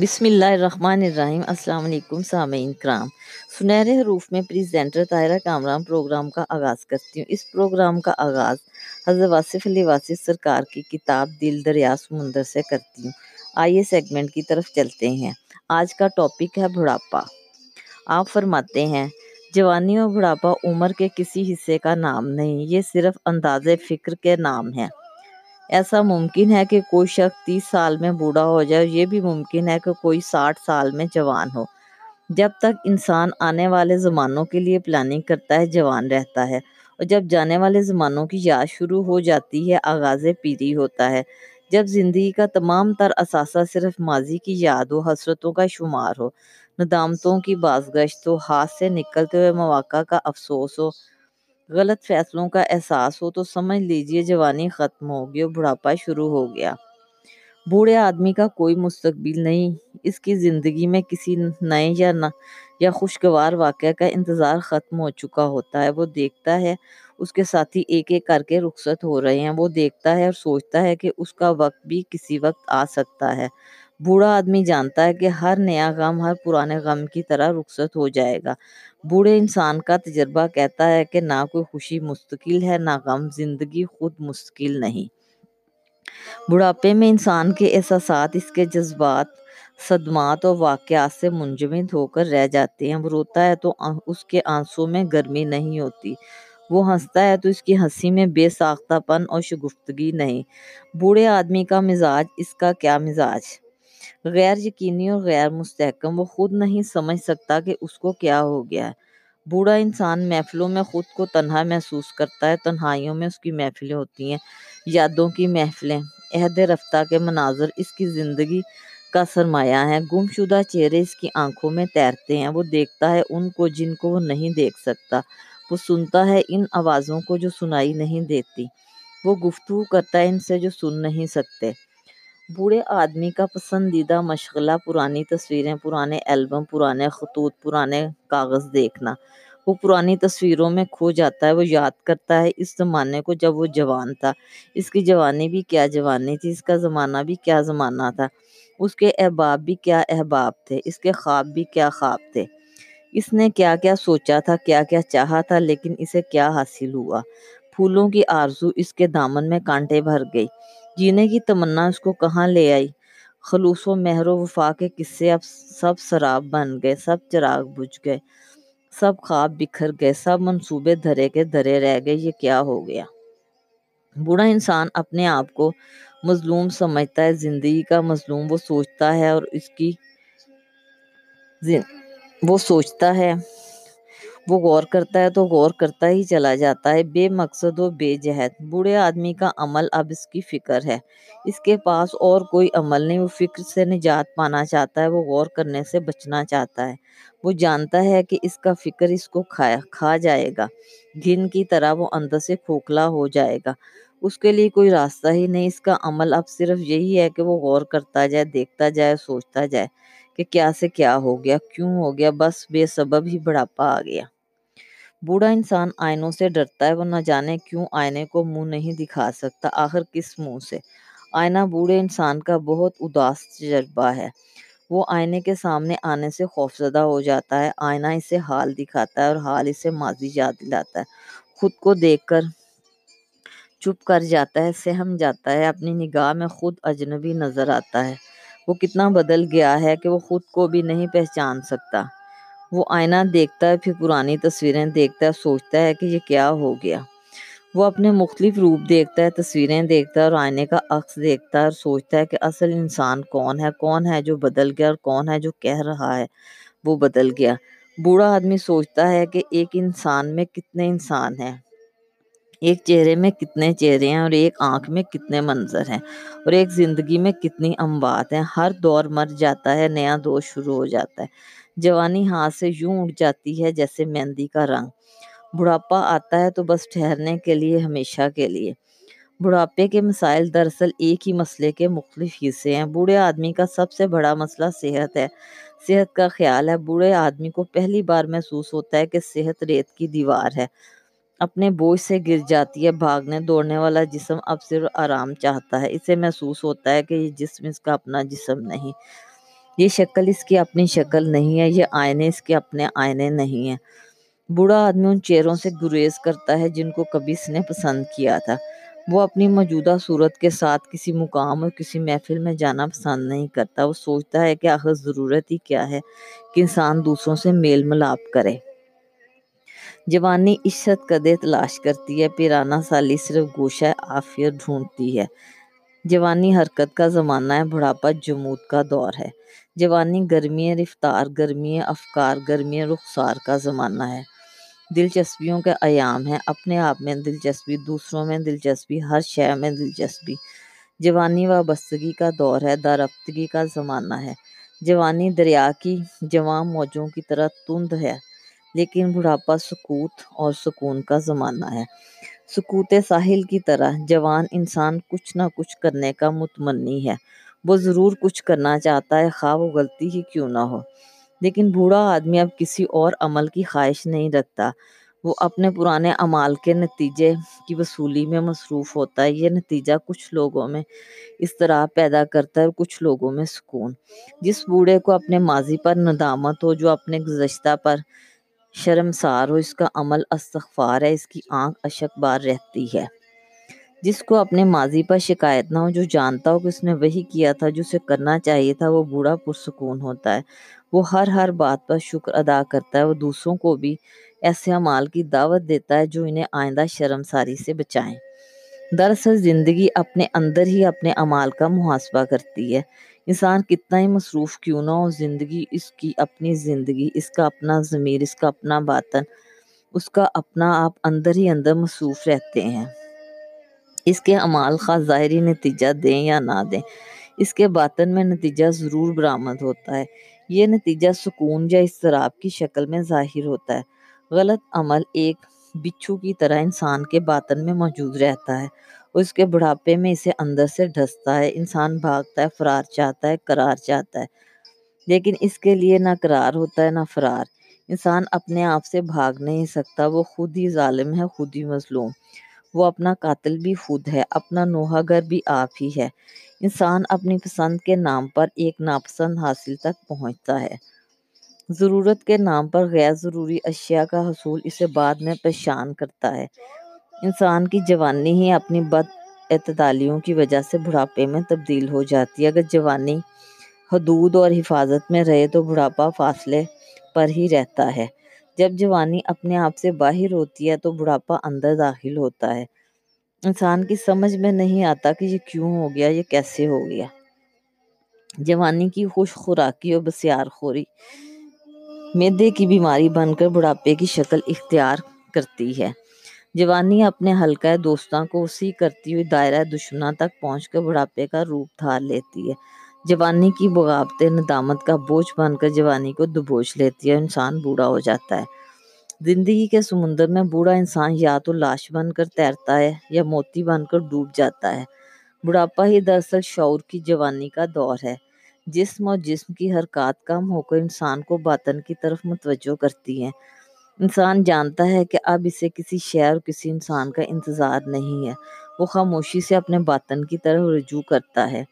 بسم اللہ الرحمن الرحیم، السلام علیکم سامعین کرام۔ سنہرے حروف میں پریزینٹر طاہرہ کامران پروگرام کا آغاز کرتی ہوں۔ اس پروگرام کا آغاز حضرت واصف علی واصف سرکار کی کتاب دل دریا سمندر سے کرتی ہوں۔ آئیے سیگمنٹ کی طرف چلتے ہیں۔ آج کا ٹاپک ہے بڑھاپا۔ آپ فرماتے ہیں، جوانی اور بڑھاپا عمر کے کسی حصے کا نام نہیں، یہ صرف انداز فکر کے نام ہے ایسا ممکن ہے کہ کوئی شخص تیس سال میں بوڑھا ہو جائے، یہ بھی ممکن ہے کہ کوئی ساٹھ سال میں جوان ہو۔ جب تک انسان آنے والے زمانوں کے لیے پلاننگ کرتا ہے، جوان رہتا ہے۔ اور جب جانے والے زمانوں کی یاد شروع ہو جاتی ہے، آغاز پیری ہوتا ہے۔ جب زندگی کا تمام تر اثاثہ صرف ماضی کی یاد ہو حسرتوں کا شمار ہو، ندامتوں کی بازگشت ہو ہاتھ سے نکلتے ہوئے مواقع کا افسوس ہو غلط فیصلوں کا احساس ہو تو سمجھ لیجیے جوانی ختم ہوگی اور بڑھاپا شروع ہو گیا۔ بوڑھے آدمی کا کوئی مستقبل نہیں۔ اس کی زندگی میں کسی نئے یا نہ یا خوشگوار واقعہ کا انتظار ختم ہو چکا ہوتا ہے۔ وہ دیکھتا ہے اس کے ساتھی ایک ایک کر کے رخصت ہو رہے ہیں۔ وہ دیکھتا ہے اور سوچتا ہے کہ اس کا وقت بھی کسی وقت آ سکتا ہے۔ بوڑھا آدمی جانتا ہے کہ ہر نیا غم، ہر پرانے غم کی طرح رخصت ہو جائے گا۔ بوڑھے انسان کا تجربہ کہتا ہے کہ نہ کوئی خوشی مستقل ہے، نہ غم، زندگی خود مستقل نہیں۔ بڑھاپے میں انسان کے احساسات اس کے جذبات، صدمات اور واقعات سے منجمد ہو کر رہ جاتے ہیں۔ وہ روتا ہے تو اس کے آنسوں میں گرمی نہیں ہوتی۔ وہ ہنستا ہے تو اس کی ہنسی میں بے ساختہ پن اور شگفتگی نہیں۔ بوڑھے آدمی کا مزاج اس کا کیا مزاج؟ غیر یقینی اور غیر مستحکم، وہ خود نہیں سمجھ سکتا کہ اس کو کیا ہو گیا۔ ہے بوڑھا انسان محفلوں میں خود کو تنہا محسوس کرتا ہے، تنہائیوں میں اس کی محفلیں ہوتی ہیں، یادوں کی محفلیں۔ عہد رفتہ کے مناظر اس کی زندگی کا سرمایہ ہے گم شدہ چہرے اس کی آنکھوں میں تیرتے ہیں۔ وہ دیکھتا ہے ان کو جن کو وہ نہیں دیکھ سکتا۔ وہ سنتا ہے ان آوازوں کو جو سنائی نہیں دیتی۔ وہ گفتگو کرتا ہے ان سے جو سن نہیں سکتے۔ بوڑھے آدمی کا پسندیدہ مشغلہ پرانی تصویریں، پرانے البم پرانے خطوط، پرانے کاغذ دیکھنا۔ وہ پرانی تصویروں میں کھو جاتا ہے، وہ یاد کرتا ہے اس زمانے کو جب وہ جوان تھا۔ اس کی جوانی بھی کیا جوانی تھی، اس کا زمانہ بھی کیا زمانہ تھا۔ اس کے احباب بھی کیا احباب تھے، اس کے خواب بھی کیا خواب تھے۔ اس نے کیا کیا سوچا تھا، کیا کیا چاہا تھا، لیکن اسے کیا حاصل ہوا؟ پھولوں کی آرزو اس کے دامن میں کانٹے بھر گئی۔ جینے کی تمنا اس کو کہاں لے آئی؟ خلوص و مہر و وفا کے قصے اب سب سراب بن گئے، سب چراغ بجھ گئے، سب خواب بکھر گئے، سب منصوبے دھرے کے دھرے رہ گئے، یہ کیا ہو گیا؟ بوڑھا انسان اپنے آپ کو مظلوم سمجھتا ہے، زندگی کا مظلوم وہ سوچتا ہے اور اس کی وہ سوچتا ہے۔ وہ غور کرتا ہے تو غور کرتا ہی چلا جاتا ہے۔ بے مقصد و بے جہد۔ بوڑھے آدمی کا عمل اب اس کی فکر ہے۔ اس کے پاس اور کوئی عمل نہیں۔ وہ فکر سے نجات پانا چاہتا ہے۔ وہ غور کرنے سے بچنا چاہتا ہے۔ وہ جانتا ہے کہ اس کا فکر اس کو کھایا، کھا جائے گا۔ گھن کی طرح وہ اندر سے کھوکھلا ہو جائے گا۔ اس کے لیے کوئی راستہ ہی نہیں۔ اس کا عمل اب صرف یہی ہے کہ وہ غور کرتا جائے، دیکھتا جائے، سوچتا جائے کہ کیا سے کیا ہو گیا، کیوں ہو گیا؟ بس بے سبب ہی بڑھاپا آ گیا۔ بوڑھا انسان آئینوں سے ڈرتا ہے، وہ نہ جانے کیوں آئینے کو منہ نہیں دکھا سکتا۔ آخر کس منہ سے؟ آئینہ بوڑھے انسان کا بہت اداس تجربہ ہے۔ وہ آئینے کے سامنے آنے سے خوفزدہ ہو جاتا ہے۔ آئینہ اسے حال دکھاتا ہے اور حال اسے ماضی یاد دلاتا ہے۔ خود کو دیکھ کر چپ کر جاتا ہے، سہم جاتا ہے۔ اپنی نگاہ میں خود اجنبی نظر آتا ہے۔ وہ کتنا بدل گیا ہے کہ وہ خود کو بھی نہیں پہچان سکتا۔ وہ آئینہ دیکھتا ہے، پھر پرانی تصویریں دیکھتا ہے، سوچتا ہے کہ یہ کیا ہو گیا۔ وہ اپنے مختلف روپ دیکھتا ہے، تصویریں دیکھتا ہے اور آئینے کا عکس دیکھتا ہے اور سوچتا ہے کہ اصل انسان کون ہے کون ہے جو بدل گیا اور کون ہے جو کہہ رہا ہے وہ بدل گیا۔ بوڑھا آدمی سوچتا ہے کہ ایک انسان میں کتنے انسان ہیں۔ ایک چہرے میں کتنے چہرے ہیں اور ایک آنکھ میں کتنے منظر ہیں اور ایک زندگی میں کتنی اموات ہیں۔ ہر دور مر جاتا ہے، نیا دور شروع ہو جاتا ہے۔ جوانی ہاتھ سے یوں اٹھ جاتی ہے جیسے مہندی کا رنگ۔ بڑھاپا آتا ہے تو بس ٹھہرنے کے لیے، ہمیشہ کے لیے۔ بڑھاپے کے مسائل دراصل ایک ہی مسئلے کے مختلف حصے ہیں۔ بوڑھے آدمی کا سب سے بڑا مسئلہ صحت ہے۔ صحت کا خیال ہے۔ بوڑھے آدمی کو پہلی بار محسوس ہوتا ہے کہ صحت ریت کی دیوار ہے۔ اپنے بوجھ سے گر جاتی ہے، بھاگنے، دوڑنے والا جسم اب صرف آرام چاہتا ہے۔ اسے محسوس ہوتا ہے کہ یہ جسم اس کا اپنا جسم نہیں۔ یہ شکل اس کی اپنی شکل نہیں ہے، یہ آئینے اس کے اپنے آئینے نہیں ہیں۔ بوڑھا آدمی ان چہروں سے گریز کرتا ہے جن کو کبھی اس نے پسند کیا تھا۔ وہ اپنی موجودہ صورت کے ساتھ کسی مقام اور کسی محفل میں جانا پسند نہیں کرتا۔ وہ سوچتا ہے کہ آخر ضرورت ہی کیا ہے کہ انسان دوسروں سے میل ملاپ کرے۔ جوانی عشت قدے تلاش کرتی ہے، پیرانہ سالی صرف گوشہ عافیت ڈھونڈتی ہے۔ جوانی حرکت کا زمانہ ہے، بڑھاپا جمود کا دور ہے۔ جوانی گرمی رفتار گرمی افکار گرمی رخسار کا زمانہ ہے۔ دلچسپیوں کے ایام ہیں۔ اپنے آپ میں دلچسپی، دوسروں میں دلچسپی، ہر شے میں دلچسپی۔ جوانی وابستگی کا دور ہے دارفتگی کا زمانہ ہے۔ جوانی دریا کی جواں موجوں کی طرح تند ہے، لیکن بڑھاپا سکوت اور سکون کا زمانہ ہے۔ سکوت ساحل کی طرح، جوان انسان کچھ نہ کچھ کرنے کا متمنی ہے۔ وہ ضرور کچھ کرنا چاہتا ہے، خواہ وہ غلطی ہی کیوں نہ ہو۔ لیکن بوڑھا آدمی اب کسی اور عمل کی خواہش نہیں رکھتا۔ وہ اپنے پرانے عمال کے نتیجے کی وصولی میں مصروف ہوتا ہے۔ یہ نتیجہ کچھ لوگوں میں اضطراب پیدا کرتا ہے اور کچھ لوگوں میں سکون۔ جس بوڑھے کو اپنے ماضی پر ندامت ہو، جو اپنے گزشتہ پر شرمسار ہو، اس کا عمل استغفار ہے۔ اس کی آنکھ اشک بار رہتی ہے۔ جس کو اپنے ماضی پر شکایت نہ ہو، جو جانتا ہو کہ اس نے وہی کیا تھا، جو اسے کرنا چاہیے تھا، وہ بوڑھا پرسکون ہوتا ہے۔ وہ ہر ہر بات پر شکر ادا کرتا ہے، وہ دوسروں کو بھی ایسے عمال کی دعوت دیتا ہے جو انہیں آئندہ شرمساری سے بچائیں۔ دراصل زندگی اپنے اندر ہی اپنے عمال کا محاسبہ کرتی ہے۔ انسان کتنا ہی مصروف کیوں نہ ہو، زندگی اس کی اپنی زندگی، اس کا اپنا ضمیر، اس کا اپنا باطن، اس کا اپنا آپ اندر ہی اندر مصروف رہتے ہیں۔ اس کے عمال خواہ ظاہری نتیجہ دیں یا نہ دیں۔ اس کے باطن میں نتیجہ ضرور برآمد ہوتا ہے۔ یہ نتیجہ سکون یا اضطراب کی شکل میں ظاہر ہوتا ہے۔ غلط عمل ایک بچھو کی طرح انسان کے باطن میں موجود رہتا ہے۔ اس کے بڑھاپے میں اسے اندر سے ڈھستا ہے۔ انسان بھاگتا ہے، فرار چاہتا ہے، قرار چاہتا ہے۔ لیکن اس کے لیے نہ قرار ہوتا ہے، نہ فرار۔ انسان اپنے آپ سے بھاگ نہیں سکتا، وہ خود ہی ظالم ہے، خود ہی مظلوم۔ وہ اپنا قاتل بھی خود ہے، اپنا نوحہ گر بھی آپ ہی ہے۔ انسان اپنی پسند کے نام پر ایک ناپسند حاصل تک پہنچتا ہے۔ ضرورت کے نام پر غیر ضروری اشیاء کا حصول اسے بعد میں پریشان کرتا ہے۔ انسان کی جوانی ہی اپنی بد اعتدالیوں کی وجہ سے بڑھاپے میں تبدیل ہو جاتی ہے۔ اگر جوانی حدود اور حفاظت میں رہے تو بڑھاپا فاصلے پر ہی رہتا ہے۔ جب جوانی اپنے آپ سے باہر ہوتی ہے تو بڑھاپا اندر داخل ہوتا ہے۔ انسان کی سمجھ میں نہیں آتا کہ یہ کیوں ہو گیا، یہ کیسے ہو گیا۔ جوانی کی خوش خوراکی اور بسیار خوری میدے کی بیماری بن کر بڑھاپے کی شکل اختیار کرتی ہے۔ جوانی اپنے حلقہ دوستاں کو اسی کرتی ہوئی دائرہ دشمناں تک پہنچ کر بڑھاپے کا روپ دھار لیتی ہے۔ جوانی کی بغاوتیں ندامت کا بوجھ بن کر جوانی کو دبوچ لیتی ہے انسان بوڑھا ہو جاتا ہے۔ زندگی کے سمندر میں بوڑھا انسان یا تو لاش بن کر تیرتا ہے یا موتی بن کر ڈوب جاتا ہے۔ بڑھاپا ہی دراصل شعور کی جوانی کا دور ہے۔ جسم اور جسم کی حرکات کم ہو کر انسان کو باطن کی طرف متوجہ کرتی ہیں۔ انسان جانتا ہے کہ اب اسے کسی شہر اور کسی انسان کا انتظار نہیں ہے۔ وہ خاموشی سے اپنے باطن کی طرف رجوع کرتا ہے۔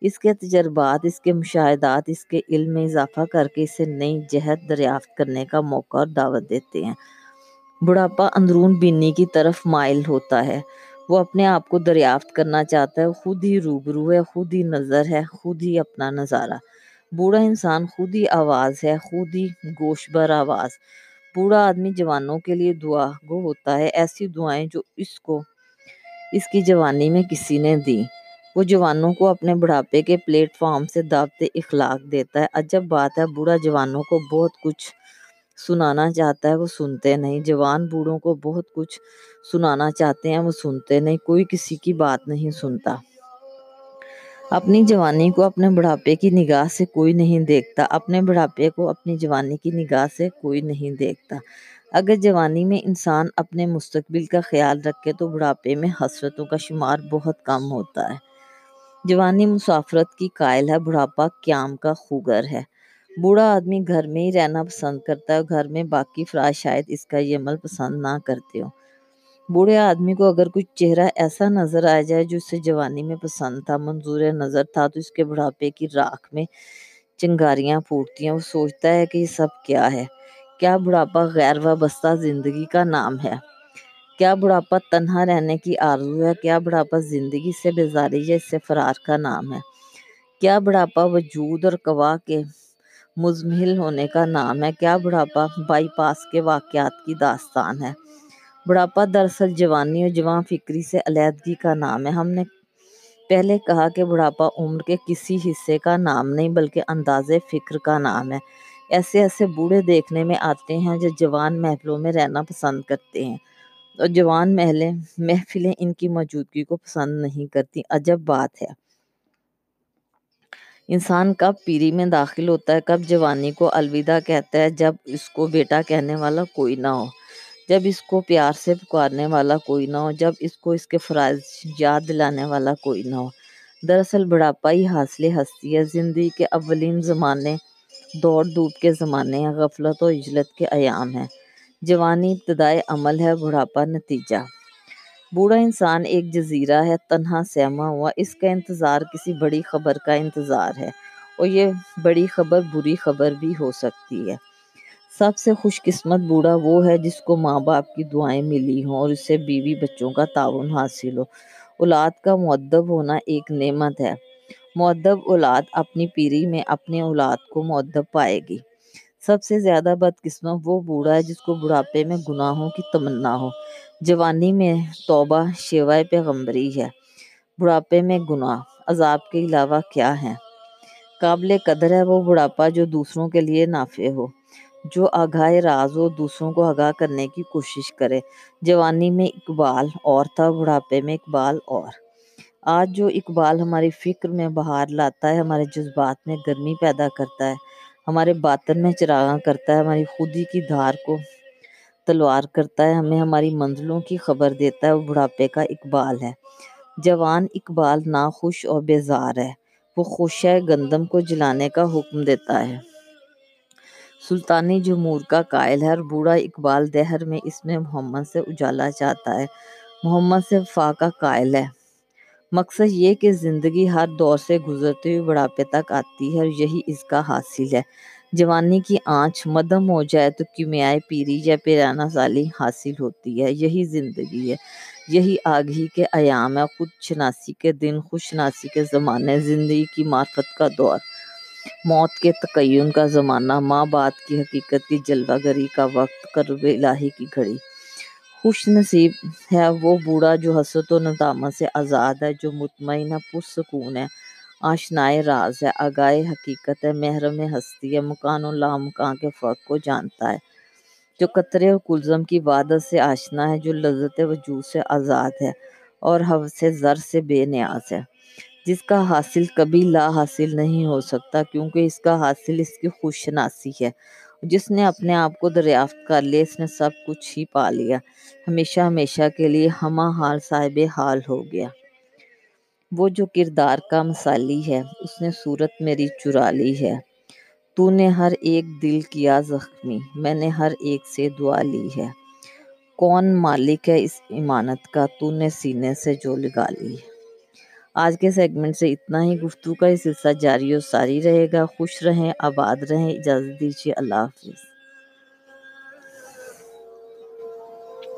اس کے تجربات، اس کے مشاہدات، اس کے علم میں اضافہ کر کے اسے نئی جہت دریافت کرنے کا موقع اور دعوت دیتے ہیں۔ بڑھاپا اندرون بینی کی طرف مائل ہوتا ہے۔ وہ اپنے آپ کو دریافت کرنا چاہتا ہے خود ہی روبرو ہے، خود ہی نظر ہے، خود ہی اپنا نظارہ۔ بوڑھا انسان خود ہی آواز ہے، خود ہی گوش بر آواز۔ بوڑھا آدمی جوانوں کے لیے دعا گو ہوتا ہے، ایسی دعائیں جو اس کو، اس کی جوانی میں کسی نے دی وہ جوانوں کو اپنے بڑھاپے کے پلیٹ فارم سے دعوت اخلاق دیتا ہے۔ عجب بات ہے، بوڑھا جوانوں کو بہت کچھ سنانا چاہتا ہے، وہ سنتے نہیں۔ جوان بوڑھوں کو بہت کچھ سنانا چاہتے ہیں، وہ سنتے نہیں۔ کوئی کسی کی بات نہیں سنتا۔ اپنی جوانی کو اپنے بڑھاپے کی نگاہ سے کوئی نہیں دیکھتا۔ اپنے بڑھاپے کو اپنی جوانی کی نگاہ سے کوئی نہیں دیکھتا۔ اگر جوانی میں انسان اپنے مستقبل کا خیال رکھے تو بڑھاپے میں حسرتوں کا شمار بہت کم ہوتا ہے۔ جوانی مسافرت کی قائل ہے، بڑھاپا قیام کا خوگر ہے۔ بوڑھا آدمی گھر میں ہی رہنا پسند کرتا ہے، گھر میں باقی افراد شاید اس کا یہ عمل پسند نہ کرتے ہو بوڑھے آدمی کو اگر کچھ چہرہ ایسا نظر آ جائے جو اسے جوانی میں پسند تھا، منظور نظر تھا، تو اس کے بڑھاپے کی راکھ میں چنگاریاں پھوٹتی ہیں۔ وہ سوچتا ہے کہ یہ سب کیا ہے؟ کیا بڑھاپا غیر وابستہ زندگی کا نام ہے؟ کیا بڑھاپا تنہا رہنے کی آرزو ہے؟ کیا بڑھاپا زندگی سے بیزاری یا اس سے فرار کا نام ہے؟ کیا بڑھاپا وجود اور قوا کے مزمحل ہونے کا نام ہے؟ کیا بڑھاپا بائی پاس کے واقعات کی داستان ہے؟ بڑھاپا دراصل جوانی اور جوان فکری سے علیحدگی کا نام ہے۔ ہم نے پہلے کہا کہ بڑھاپا عمر کے کسی حصے کا نام نہیں بلکہ انداز فکر کا نام ہے۔ ایسے ایسے بوڑھے دیکھنے میں آتے ہیں جو جوان محفلوں میں رہنا پسند کرتے ہیں۔ اور جوان محلیں، محفلیں ان کی موجودگی کو پسند نہیں کرتی۔ عجب بات ہے۔ انسان کب پیری میں داخل ہوتا ہے، کب جوانی کو الوداع کہتا ہے جب اس کو بیٹا کہنے والا کوئی نہ ہو۔ جب اس کو پیار سے پکارنے والا کوئی نہ ہو، جب اس کو اس کے فرائض یاد دلانے والا کوئی نہ ہو۔ دراصل بڑھاپا ہی حاصل ہستی ہے۔ زندگی کے اولین زمانے، دوڑ دھوپ کے زمانے، غفلت و اجلت کے ایام ہیں۔ جوانی ابتدائے عمل ہے، بڑھاپا نتیجہ۔ بوڑھا انسان ایک جزیرہ ہے، تنہا سہما ہوا۔ اس کا انتظار کسی بڑی خبر کا انتظار ہے، اور یہ بڑی خبر بری خبر بھی ہو سکتی ہے۔ سب سے خوش قسمت بوڑھا وہ ہے جس کو ماں باپ کی دعائیں ملی ہوں اور اسے بیوی بچوں کا تعاون حاصل ہو۔ اولاد کا معدب ہونا ایک نعمت ہے۔ معدب اولاد اپنی پیری میں اپنے اولاد کو معدب پائے گی۔ سب سے زیادہ بدقسمت وہ بوڑھا ہے جس کو بڑھاپے میں گناہوں کی تمنا ہو۔ جوانی میں توبہ شیوائے پیغمبری ہے۔ بڑھاپے میں گناہ، عذاب کے علاوہ کیا ہے؟ قابل قدر ہے وہ بڑھاپا جو دوسروں کے لیے نافع ہو، جو آگاہ راز ہو، دوسروں کو آگاہ کرنے کی کوشش کرے۔ جوانی میں اقبال اور تھا، بڑھاپے میں اقبال اور۔ آج جو اقبال ہماری فکر میں بہار لاتا ہے، ہمارے جذبات میں گرمی پیدا کرتا ہے۔ ہمارے باطن میں چراغاں کرتا ہے، ہماری خودی کی دھار کو تلوار کرتا ہے، ہمیں ہماری منزلوں کی خبر دیتا ہے، وہ بڑھاپے کا اقبال ہے۔ جوان اقبال ناخوش اور بیزار ہے، وہ خوشہ گندم کو جلانے کا حکم دیتا ہے۔ سلطانی جمہور کا قائل ہے اور بوڑھا اقبال دہر میں اس میں محمد سے اجالا چاہتا ہے۔ محمد سے وفا کا قائل ہے۔ مقصد یہ کہ زندگی ہر دور سے گزرتے ہوئے بڑھاپے تک آتی ہے اور یہی اس کا حاصل ہے۔ جوانی کی آنچ، مدم ہو جائے تو کیمیائے پیری یا پیرانہ سالی حاصل ہوتی ہے۔ یہی زندگی ہے۔ یہی آگہی کے ایام ہے۔ خود شناسی کے دن خوش شناسی کے زمانے، زندگی کی معرفت کا دور۔ موت کے تقین کا زمانہ، ماں بات کی حقیقت کی جلوہ گری کا وقت، قرب الہی کی گھڑی۔ خوش نصیب ہے وہ بوڑھا جو حسرت و ندامت سے آزاد ہے، جو مطمئن ہے، پرسکون ہے، آشنائے راز ہے آگائے حقیقت ہے، محرم ہستی ہے، مکان و لامکان کے فرق کو جانتا ہے۔ جو قطرے و کلزم کی وادت سے آشنا ہے، جو لذت وجود سے آزاد ہے اور حوث زر سے بے نیاز ہے۔ جس کا حاصل کبھی لا حاصل نہیں ہو سکتا، کیونکہ اس کا حاصل اس کی خوش شناسی ہے۔ جس نے اپنے آپ کو دریافت کر لیا، اس نے سب کچھ ہی پا لیا۔ ہمیشہ ہمیشہ کے لیے ہمہ حال صاحب حال ہو گیا۔ وہ جو کردار کا مثالی ہے، اس نے صورت میری چرا لی ہے۔ تو نے ہر ایک دل کیا زخمی، میں نے ہر ایک سے دعا لی ہے۔ کون مالک ہے اس امانت کا؟ تو نے سینے سے جو لگا لی ہے۔ آج کے سیگمنٹ سے اتنا ہی۔ گفتگو کا یہ سلسلہ جاری و ساری رہے گا۔ خوش رہیں، آباد رہیں۔ اجازت دیجیے۔ اللہ حافظ۔